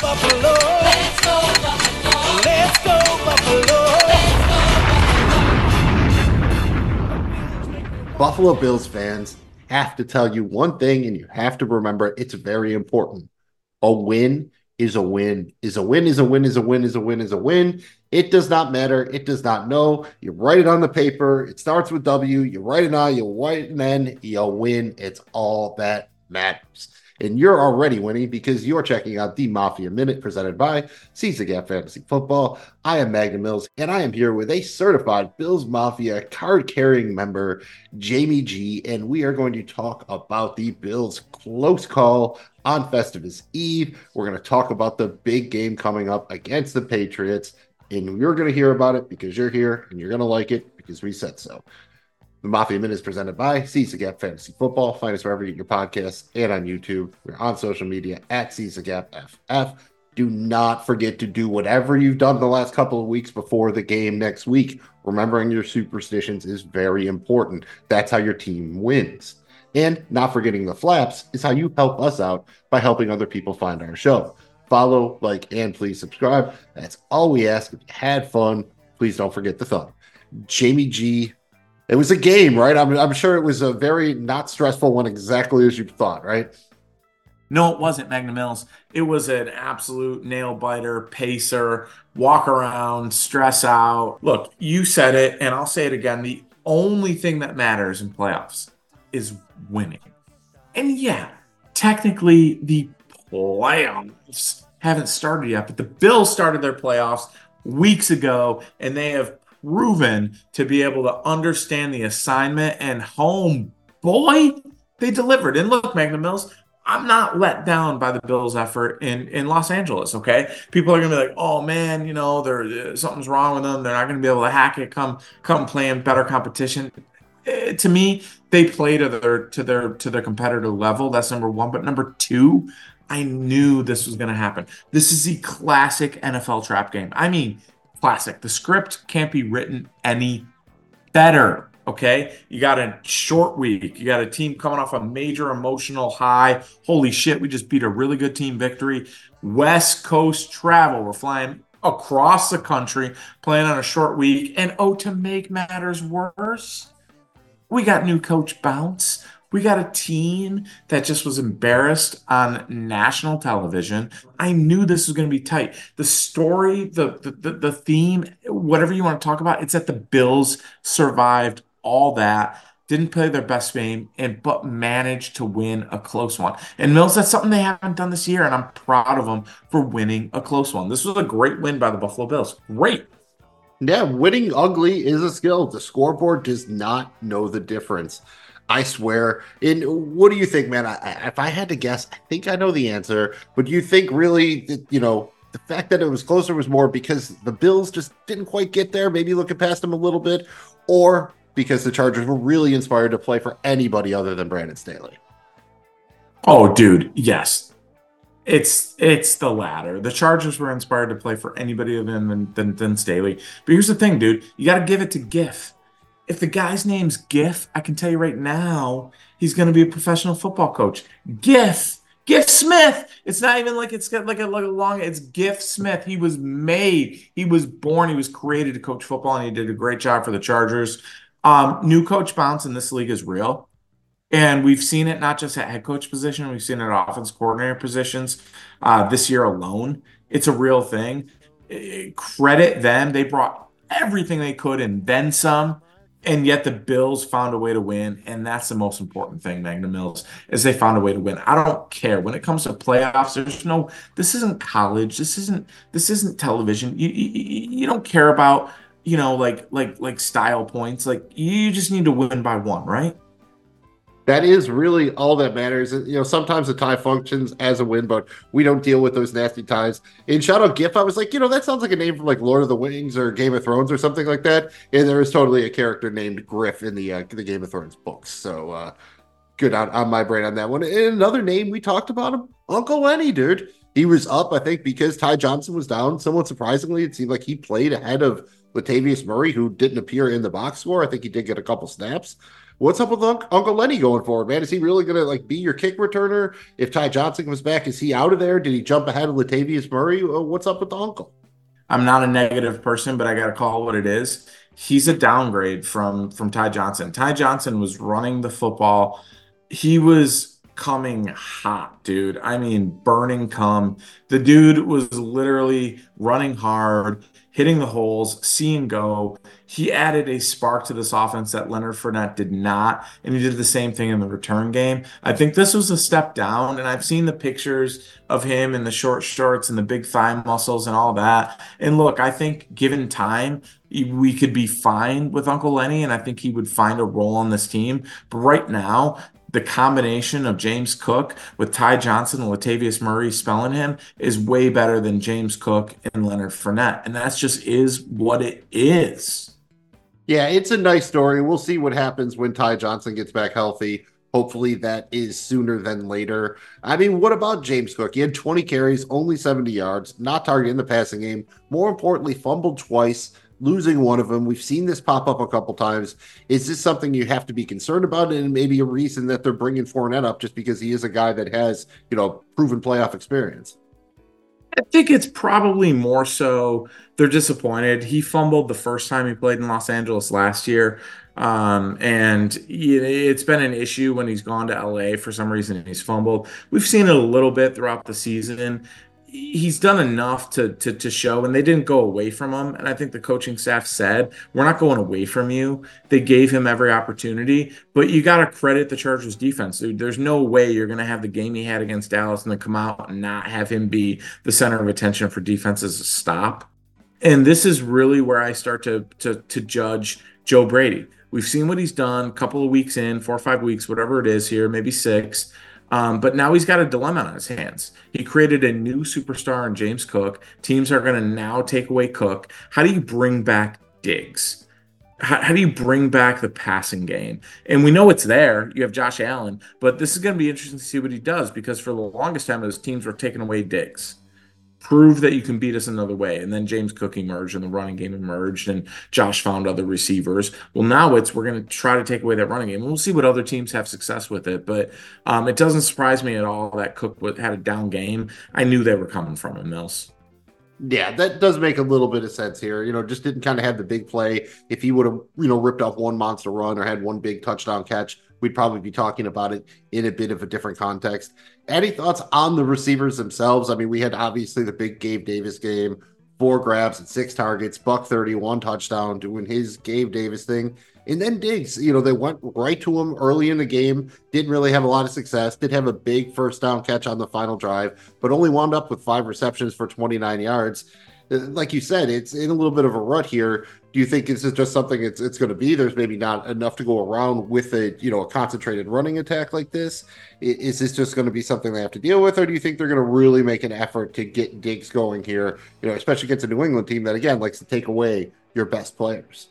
Buffalo. Let's go Buffalo. Let's go Buffalo. Buffalo Bills fans have to tell you one thing, and you have to remember it's very important. A win is a win, is a win, is a win, is a win, is a win, is a win. It does not matter. It does not know. You write it on the paper. It starts with W. You write an I, you write an N, you win. It's all that matters. And you're already winning because you're checking out the Mafia Minute presented by Seize the Gap Fantasy Football. I am Magnum Mills, and I am here with a certified Bills Mafia card carrying member, Jamie G. And we are going to talk about the Bills' close call on Festivus Eve. We're going to talk about the big game coming up against the Patriots. And you're going to hear about it because you're here and you're going to like it because we said so. The Mafia Minute is presented by Seize the Gap Fantasy Football. Find us wherever you get your podcasts and on YouTube. We're on social media at Seize the Gap FF. Do not forget to do whatever you've done the last couple of weeks before the game next week. Remembering your superstitions is very important. That's how your team wins. And not forgetting the flaps is how you help us out by helping other people find our show. Follow, like, and please subscribe. That's all we ask. If you had fun, please don't forget the thumb. Jamie G it was a game, right? I'm, I'm sure it was a very not stressful one, exactly as you thought, right? No, it wasn't Magnum Mills. It was an absolute nail biter, pacer, walk around, stress out. Look, you said it, and I'll say it again. The only thing that matters in playoffs is winning. And yeah, technically, the playoffs haven't started yet, but the Bills started their playoffs weeks ago, and they have proven to be able to understand the assignment. And home boy they delivered. And look magnum mills i'm not let down by the bills effort in in los angeles okay? People are gonna be like oh man you know there something's wrong with them. They're not gonna be able to hack it. Come come playing better competition. Eh, to me they play to their to their to their competitor level. That's number one. But number two I knew this was going to happen. This is the classic NFL trap game. I mean, classic. The script can't be written any better. Okay. You got a short week. You got a team coming off a major emotional high. Holy shit. We just beat a really good team victory. West Coast travel. We're flying across the country, playing on a short week. And oh, to make matters worse, we got new coach bounce. We got a team that just was embarrassed on national television. I knew this was going to be tight. The story, the, the the theme, whatever you want to talk about, it's that the Bills survived all that, didn't play their best game, and but managed to win a close one. And Mills, that's something they haven't done this year, and I'm proud of them for winning a close one. This was a great win by the Buffalo Bills. Great. Yeah, winning ugly is a skill. The scoreboard does not know the difference. I swear. And what do you think, man? I, if I had to guess, I think I know the answer. But do you think really that, you know, the fact that it was closer was more because the Bills just didn't quite get there, maybe looking past them a little bit, or because the Chargers were really inspired to play for anybody other than Brandon Staley? Oh, dude, yes. It's it's the latter. The Chargers were inspired to play for anybody other than, than, than Staley. But here's the thing, dude. You got to give it to Giff if the guy's name's Giff, I can tell you right now, he's going to be a professional football coach. Giff, Giff Smith. It's not even like it's got like a, like a long. It's Giff Smith. He was made. He was born. He was created to coach football, and he did a great job for the Chargers. Um, new coach bounce in this league is real, and we've seen it not just at head coach position. We've seen it at offense coordinator positions uh, this year alone. It's a real thing. Credit them. They brought everything they could and then some and yet the Bills found a way to win, and that's the most important thing, Magnum Mills, is they found a way to win. I don't care when it comes to playoffs. There's no. This isn't college. This isn't. This isn't television. You you, you don't care about you know like like like style points. Like you just need to win by one, right? That is really all that matters. You know, sometimes the tie functions as a win, but we don't deal with those nasty ties. In Shadow Giff, I was like, you know, that sounds like a name from like Lord of the Wings or Game of Thrones or something like that. And there is totally a character named Griff in the uh, the Game of Thrones books. So uh, good on, on my brain on that one. And another name we talked about him, Uncle Lenny, dude. He was up, I think, because Ty Johnson was down. Somewhat surprisingly, it seemed like he played ahead of Latavius Murray, who didn't appear in the box score. I think he did get a couple snaps. What's up with Uncle Lenny going forward, man? Is he really going to like be your kick returner? If Ty Johnson comes back, is he out of there? Did he jump ahead of Latavius Murray? Uh, what's up with the uncle? I'm not a negative person, but I got to call what it is. He's a downgrade from from Ty Johnson. Ty Johnson was running the football. He was coming hot, dude. I mean, burning cum. The dude was literally running hard hitting the holes, seeing go. He added a spark to this offense that Leonard Fournette did not, and he did the same thing in the return game. I think this was a step down, and I've seen the pictures of him in the short shorts and the big thigh muscles and all that. And look, I think given time, we could be fine with Uncle Lenny, and I think he would find a role on this team. But right now, the combination of James Cook with Ty Johnson and Latavius Murray spelling him is way better than James Cook and Leonard Fournette. And that's just is what it is. Yeah, it's a nice story. We'll see what happens when Ty Johnson gets back healthy. Hopefully that is sooner than later. I mean, what about James Cook? He had 20 carries, only 70 yards, not targeted in the passing game. More importantly, fumbled twice losing one of them. We've seen this pop up a couple times. Is this something you have to be concerned about, and maybe a reason that they're bringing Fournette up just because he is a guy that has you know proven playoff experience? I think it's probably more so they're disappointed. He fumbled the first time he played in Los Angeles last year. Um, and it's been an issue when he's gone to LA for some reason. He's fumbled. We've seen it a little bit throughout the season he's done enough to, to to show and they didn't go away from him. And i think the coaching staff said we're not going away from you. They gave him every opportunity. But you got to credit the chargers defense dude. There's no way you're going to have the game he had against dallas and then come out and not have him be the center of attention for defenses to stop. And this is really where i start to to to judge joe brady. We've seen what he's done a couple of weeks in four or five weeks whatever it is here maybe six um, but now he's got a dilemma on his hands. He created a new superstar in James Cook. Teams are going to now take away Cook. How do you bring back Diggs? How, how, do you bring back the passing game? And we know it's there. You have Josh Allen, but this is going to be interesting to see what he does because for the longest time, those teams were taking away Diggs prove that you can beat us another way. And then James Cook emerged and the running game emerged and Josh found other receivers. Well, now it's we're going to try to take away that running game. And we'll see what other teams have success with it. But um, it doesn't surprise me at all that Cook had a down game. I knew they were coming from him, Mills. Yeah, that does make a little bit of sense here. You know, just didn't kind of have the big play. If he would have, you know, ripped off one monster run or had one big touchdown catch, we'd probably be talking about it in a bit of a different context. Any thoughts on the receivers themselves? I mean, we had obviously the big Gabe Davis game, four grabs and six targets, buck 31 touchdown, doing his Gabe Davis thing. And then Diggs, you know, they went right to him early in the game, didn't really have a lot of success, did have a big first down catch on the final drive, but only wound up with five receptions for 29 yards. Like you said, it's in a little bit of a rut here do you think this is just something it's it's going to be? There's maybe not enough to go around with a you know a concentrated running attack like this. Is this just going to be something they have to deal with, or do you think they're going to really make an effort to get Diggs going here? You know, especially against a New England team that again likes to take away your best players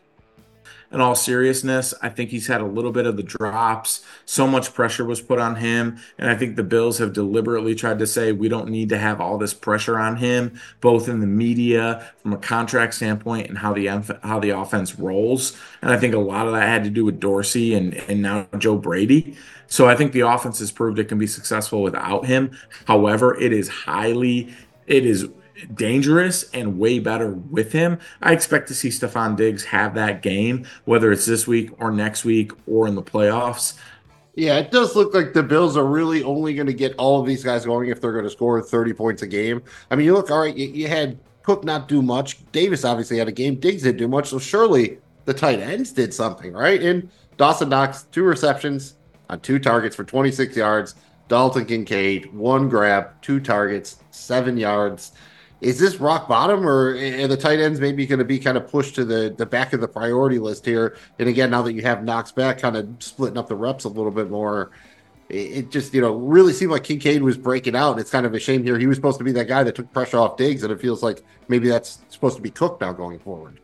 in all seriousness, I think he's had a little bit of the drops. So much pressure was put on him. And I think the Bills have deliberately tried to say we don't need to have all this pressure on him, both in the media, from a contract standpoint, and how the how the offense rolls. And I think a lot of that had to do with Dorsey and, and now Joe Brady. So I think the offense has proved it can be successful without him. However, it is highly, it is dangerous and way better with him. I expect to see Stefon Diggs have that game, whether it's this week or next week or in the playoffs. Yeah, it does look like the Bills are really only going to get all of these guys going if they're going to score 30 points a game. I mean, you look, all right, you, you had Cook not do much. Davis obviously had a game. Diggs didn't do much. So surely the tight ends did something, right? And Dawson Knox, two receptions on two targets for 26 yards. Dalton Kincaid, one grab, two targets, seven yards is this rock bottom or are the tight ends maybe going to be kind of pushed to the, the back of the priority list here? And again, now that you have Knox back, kind of splitting up the reps a little bit more, it just, you know, really seemed like Kincaid was breaking out. And It's kind of a shame here. He was supposed to be that guy that took pressure off Diggs, and it feels like maybe that's supposed to be cooked now going forward.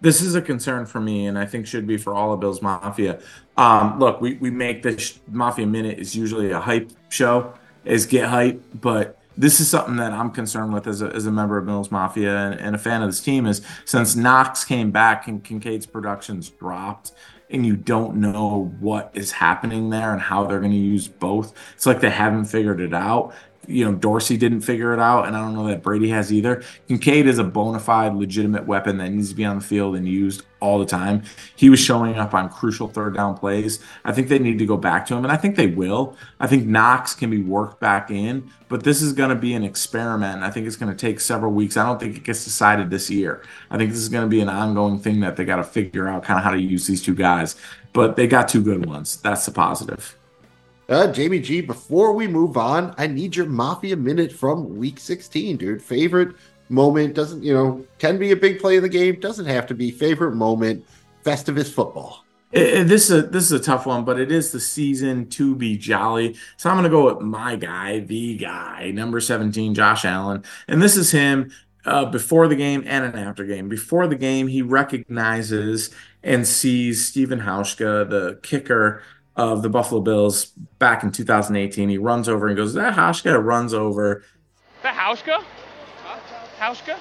This is a concern for me, and I think should be for all of Bills Mafia. Um, look, we, we make this Mafia Minute is usually a hype show, is get hype, but this is something that I'm concerned with as a, as a member of Mills Mafia and, and a fan of this team is since Knox came back and Kincaid's productions dropped and you don't know what is happening there and how they're going to use both. It's like they haven't figured it out you know Dorsey didn't figure it out, and I don't know that Brady has either. Kincaid is a bona fide, legitimate weapon that needs to be on the field and used all the time. He was showing up on crucial third down plays. I think they need to go back to him, and I think they will. I think Knox can be worked back in, but this is going to be an experiment. I think it's going to take several weeks. I don't think it gets decided this year. I think this is going to be an ongoing thing that they got to figure out kind of how to use these two guys. But they got two good ones. That's the positive. Uh, Jamie G, before we move on, I need your Mafia minute from week 16, dude. Favorite moment doesn't, you know, can be a big play in the game, doesn't have to be. Favorite moment, Festivus football. It, this is a this is a tough one, but it is the season to be jolly. So I'm gonna go with my guy, the guy, number 17, Josh Allen, and this is him uh, before the game and an after game. Before the game, he recognizes and sees Stephen Hauschka, the kicker, of the Buffalo Bills back in 2018. He runs over and goes, that Hauschka runs over. That Hauschka? Hauschka?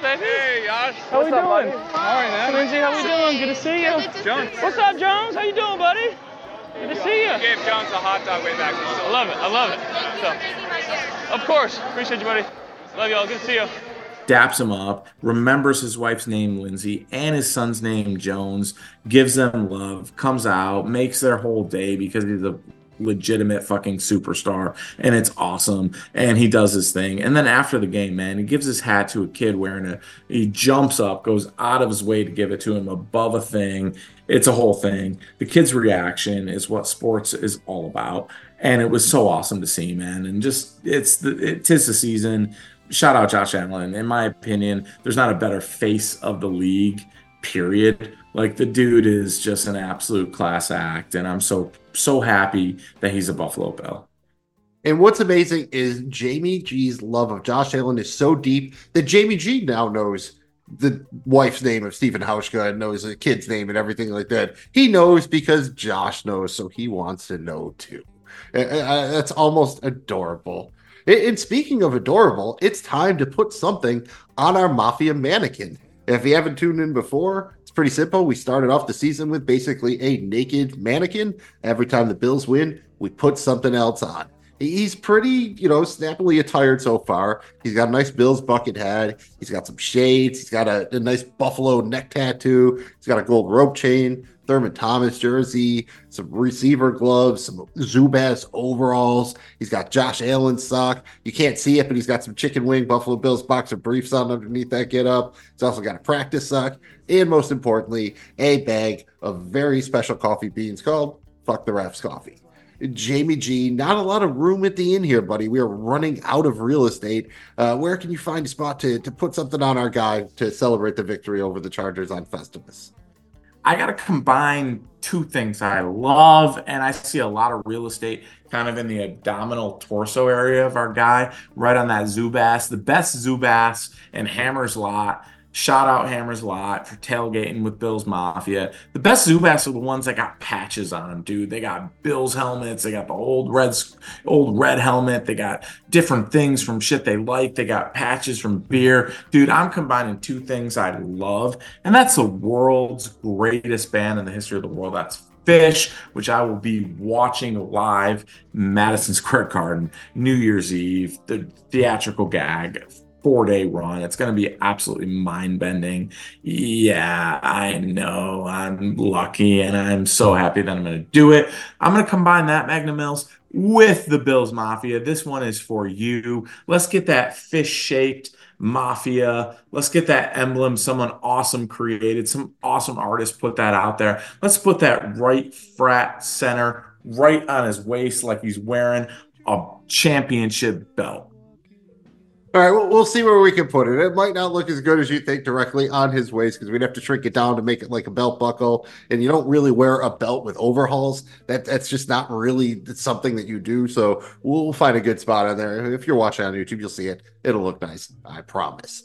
Hey, Josh. How we What's up, doing? buddy? All right, man. Lindsay, how we doing? Good to see you. Jones. What's up, Jones? How you doing, buddy? Good to see you. You gave Jones a hot dog way back. I love it. I love it. So, of course. Appreciate you, buddy. Love y'all. Good to see you. Daps him up, remembers his wife's name, Lindsay, and his son's name, Jones, gives them love, comes out, makes their whole day because he's a legitimate fucking superstar and it's awesome and he does his thing. And then after the game man he gives his hat to a kid wearing it he jumps up goes out of his way to give it to him above a thing. It's a whole thing. The kid's reaction is what sports is all about and it was so awesome to see man. And just it's the it is the season shout out josh allen in my opinion there's not a better face of the league period like the dude is just an absolute class act and i'm so so happy that he's a Buffalo Bill. And what's amazing is Jamie G's love of Josh Allen is so deep that Jamie G now knows the wife's name of Stephen Hauschka and knows the kid's name and everything like that. He knows because Josh knows, so he wants to know too. That's almost adorable. And speaking of adorable, it's time to put something on our Mafia mannequin. If you haven't tuned in before, it's pretty simple. We started off the season with basically a naked mannequin. Every time the Bills win, we put something else on. He's pretty, you know, snappily attired so far. He's got a nice Bills bucket hat. He's got some shades. He's got a, a nice buffalo neck tattoo. He's got a gold rope chain. Thurman Thomas jersey, some receiver gloves, some Zubaz overalls. He's got Josh Allen sock. You can't see it, but he's got some chicken wing Buffalo Bills boxer briefs on underneath that get up. He's also got a practice sock, and most importantly, a bag of very special coffee beans called Fuck the Refs Coffee. Jamie G, not a lot of room at the inn here, buddy. We are running out of real estate. Uh, where can you find a spot to, to put something on our guy to celebrate the victory over the Chargers on Festivus? I got to combine two things I love, and I see a lot of real estate kind of in the abdominal torso area of our guy, right on that Zubaz, the best Zubaz and Hammers lot Shout out Hammers Lot for tailgating with Bills Mafia. The best Zubaz are the ones that got patches on them, dude. They got Bills helmets. They got the old red, old red helmet. They got different things from shit they like. They got patches from beer, dude. I'm combining two things I love, and that's the world's greatest band in the history of the world. That's Phish, which I will be watching live Madison Square Garden New Year's Eve, the theatrical gag four day run. It's going to be absolutely mind bending. Yeah, I know. I'm lucky and I'm so happy that I'm going to do it. I'm going to combine that Magnum Mills with the Bills Mafia. This one is for you. Let's get that fish shaped mafia. Let's get that emblem someone awesome created, some awesome artist put that out there. Let's put that right frat center right on his waist like he's wearing a championship belt. All right, well, we'll see where we can put it. It might not look as good as you think directly on his waist because we'd have to shrink it down to make it like a belt buckle. And you don't really wear a belt with overhauls. That that's just not really something that you do. So we'll find a good spot on there. If you're watching on YouTube, you'll see it. It'll look nice. I promise.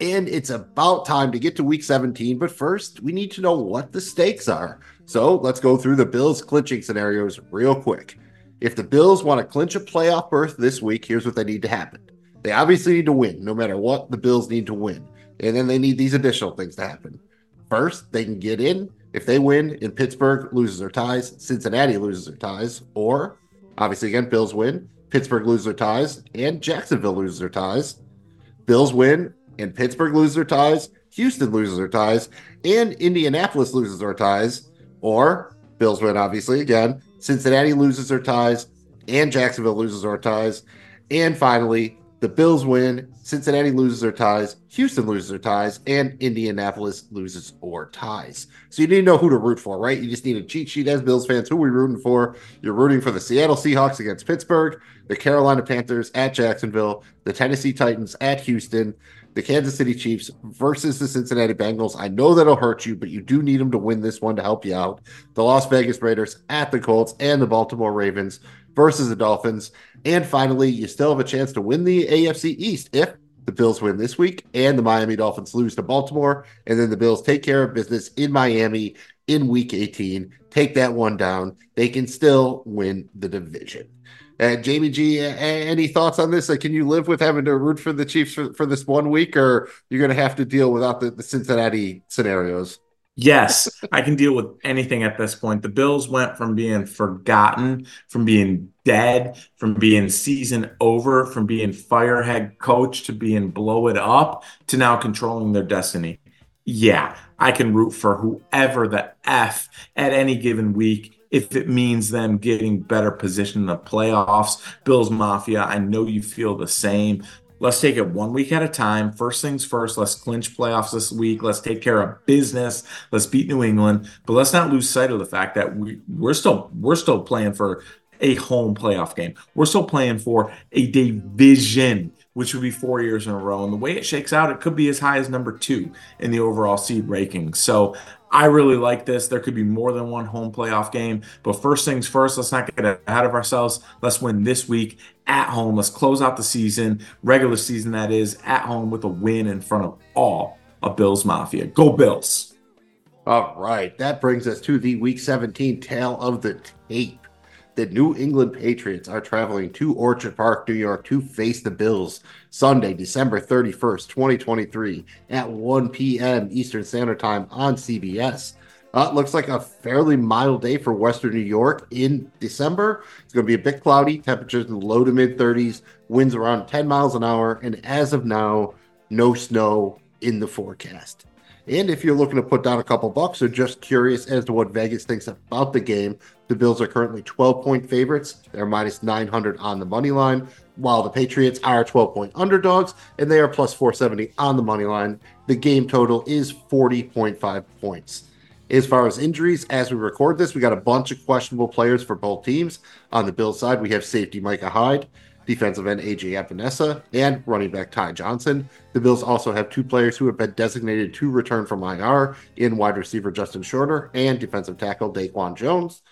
And it's about time to get to week 17. But first, we need to know what the stakes are. So let's go through the Bills clinching scenarios real quick. If the Bills want to clinch a playoff berth this week, here's what they need to happen. They obviously need to win. No matter what, the Bills need to win. And then they need these additional things to happen. First, they can get in if they win and Pittsburgh loses their ties, Cincinnati loses their ties, or obviously again, Bills win, Pittsburgh loses their ties, and Jacksonville loses their ties. Bills win and Pittsburgh loses their ties, Houston loses their ties, and Indianapolis loses their ties, or Bills win, obviously, again, Cincinnati loses their ties, and Jacksonville loses their ties. And finally, the Bills win, Cincinnati loses their ties, Houston loses their ties, and Indianapolis loses or ties. So you need to know who to root for, right? You just need a cheat sheet as Bills fans. Who are we rooting for? You're rooting for the Seattle Seahawks against Pittsburgh, the Carolina Panthers at Jacksonville, the Tennessee Titans at Houston, the Kansas City Chiefs versus the Cincinnati Bengals. I know that'll hurt you, but you do need them to win this one to help you out. The Las Vegas Raiders at the Colts and the Baltimore Ravens versus the Dolphins. And finally, you still have a chance to win the AFC East if the Bills win this week and the Miami Dolphins lose to Baltimore. And then the Bills take care of business in Miami in week 18, take that one down. They can still win the division. Uh, Jamie G, any thoughts on this? Like, can you live with having to root for the Chiefs for, for this one week, or you're going to have to deal without the, the Cincinnati scenarios? Yes, I can deal with anything at this point. The Bills went from being forgotten, from being dead, from being season over, from being fire head coach to being blow it up to now controlling their destiny. Yeah, I can root for whoever the F at any given week if it means them getting better position in the playoffs. Bills Mafia, I know you feel the same. Let's take it one week at a time. First things first, let's clinch playoffs this week. Let's take care of business. Let's beat New England, but let's not lose sight of the fact that we, we're still we're still playing for a home playoff game. We're still playing for a division, which would be four years in a row. And the way it shakes out, it could be as high as number two in the overall seed ranking. So I really like this. There could be more than one home playoff game. But first things first, let's not get ahead of ourselves. Let's win this week at home. Let's close out the season, regular season that is, at home with a win in front of all of Bills Mafia. Go Bills. All right. That brings us to the week 17 tale of the tape the New England Patriots are traveling to Orchard Park, New York to face the Bills Sunday, December 31st, 2023 at 1 p.m. Eastern Standard Time on CBS. Uh, looks like a fairly mild day for Western New York in December. It's going to be a bit cloudy, temperatures in the low to mid 30s, winds around 10 miles an hour, and as of now, no snow in the forecast. And if you're looking to put down a couple bucks or just curious as to what Vegas thinks about the game, the Bills are currently 12 point favorites. They're minus 900 on the money line, while the Patriots are 12 point underdogs and they are plus 470 on the money line. The game total is 40.5 points. As far as injuries, as we record this, we got a bunch of questionable players for both teams. On the Bills side, we have safety Micah Hyde defensive end AJ Epenesa, and running back Ty Johnson. The Bills also have two players who have been designated to return from IR in wide receiver Justin Shorter and defensive tackle Daquan Jones.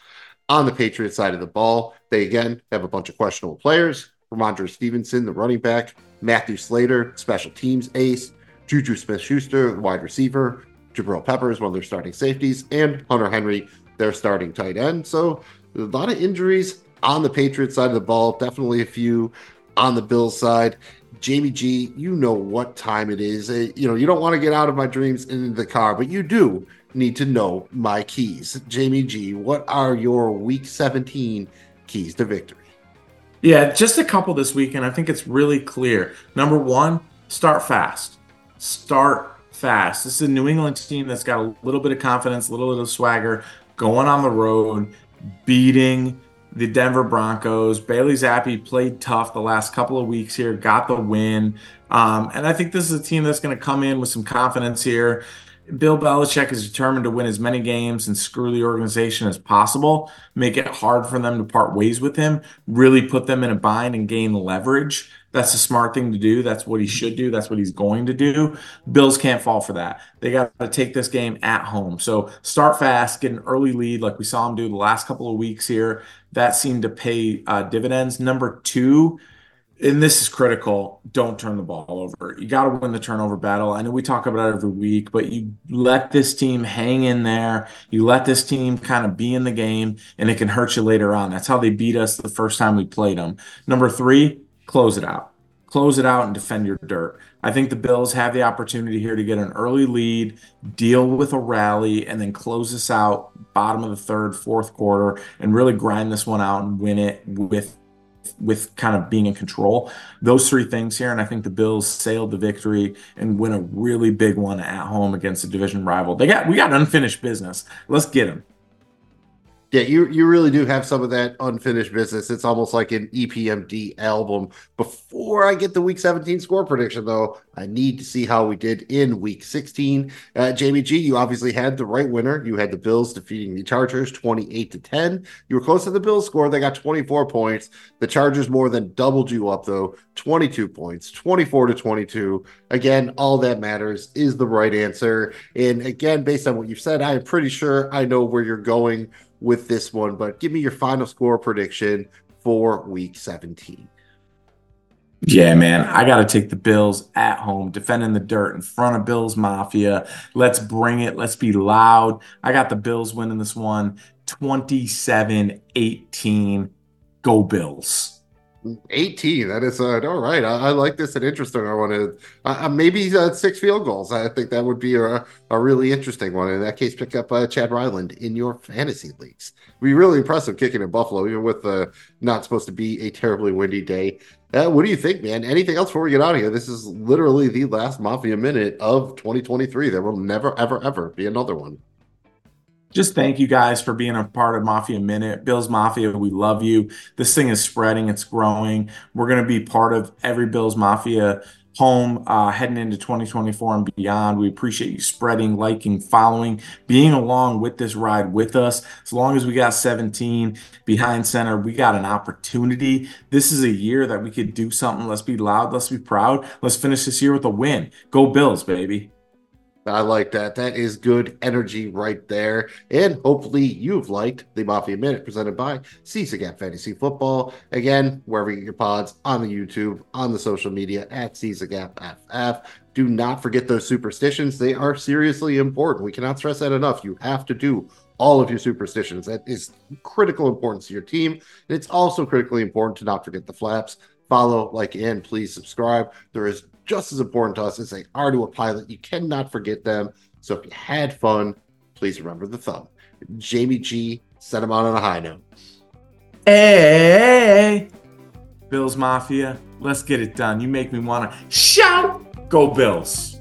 On the Patriots side of the ball, they again have a bunch of questionable players. Rhamondre Stevenson, the running back, Matthew Slater, special teams ace, Juju Smith Schuster, wide receiver, Jabril Peppers, one of their starting safeties, and Hunter Henry, their starting tight end. So a lot of injuries on the Patriots side of the ball, definitely a few on the Bills side. Jamie G, you know what time it is. Uh, you know, you don't want to get out of my dreams in the car, but you do need to know my keys. Jamie G, what are your week 17 keys to victory? Yeah, just a couple this week, and I think it's really clear. Number one, start fast. Start fast. This is a New England team that's got a little bit of confidence, a little bit of swagger, going on the road, beating the Denver Broncos. Bailey Zappe played tough the last couple of weeks here, got the win. Um, and I think this is a team that's going to come in with some confidence here. Bill Belichick is determined to win as many games and screw the organization as possible, make it hard for them to part ways with him, really put them in a bind and gain leverage. That's a smart thing to do. That's what he should do. That's what he's going to do. Bills can't fall for that. They got to take this game at home. So start fast, get an early lead like we saw him do the last couple of weeks here. That seemed to pay uh, dividends. Number two, and this is critical, don't turn the ball over. You got to win the turnover battle. I know we talk about it every week, but you let this team hang in there. You let this team kind of be in the game, and it can hurt you later on. That's how they beat us the first time we played them. Number three, close it out. Close it out and defend your dirt. I think the Bills have the opportunity here to get an early lead, deal with a rally, and then close this out bottom of the third, fourth quarter, and really grind this one out and win it with with kind of being in control. Those three things here, and I think the Bills sailed the victory and win a really big one at home against a division rival. They got we got unfinished business. Let's get them. Yeah, you you really do have some of that unfinished business. It's almost like an EPMD album. Before I get the Week 17 score prediction, though, I need to see how we did in Week 16. Uh, Jamie G, you obviously had the right winner. You had the Bills defeating the Chargers 28 to 10. You were close to the Bills score. They got 24 points. The Chargers more than doubled you up, though, 22 points, 24 to 22. Again, all that matters is the right answer. And again, based on what you've said, I am pretty sure I know where you're going with this one, but give me your final score prediction for week 17. Yeah, man, I got to take the Bills at home, defending the dirt in front of Bills Mafia. Let's bring it. Let's be loud. I got the Bills winning this one 27 18. Go Bills. 18. That is uh, all right. I, I, like this and interesting. I want to uh, uh, maybe uh, six field goals. I think that would be a, a really interesting one. In that case, pick up uh, Chad Ryland in your fantasy leagues. Be really impressive kicking in Buffalo, even with uh, not supposed to be a terribly windy day. Uh, what do you think, man? Anything else before we get out of here? This is literally the last Mafia minute of 2023. There will never, ever, ever be another one just thank you guys for being a part of Mafia Minute. Bills Mafia, we love you. This thing is spreading, it's growing. We're going to be part of every Bills Mafia home uh, heading into 2024 and beyond. We appreciate you spreading, liking, following, being along with this ride with us. As long as we got 17 behind center, we got an opportunity. This is a year that we could do something. Let's be loud. Let's be proud. Let's finish this year with a win. Go Bills, baby. I like that. That is good energy right there. And hopefully you've liked the Mafia Minute presented by Seize the Gap Fantasy Football. Again, wherever you get your pods, on the YouTube, on the social media at Seize the Gap FF. Do not forget those superstitions. They are seriously important. We cannot stress that enough. You have to do all of your superstitions. That is critical importance to your team. And it's also critically important to not forget the flaps. Follow, like, and please subscribe. There is just as important to us as they are to a pilot. You cannot forget them. So if you had fun, please remember the thumb. Jamie G set him out on a high note. Hey, Bills Mafia, let's get it done. You make me want to shout. Go Bills.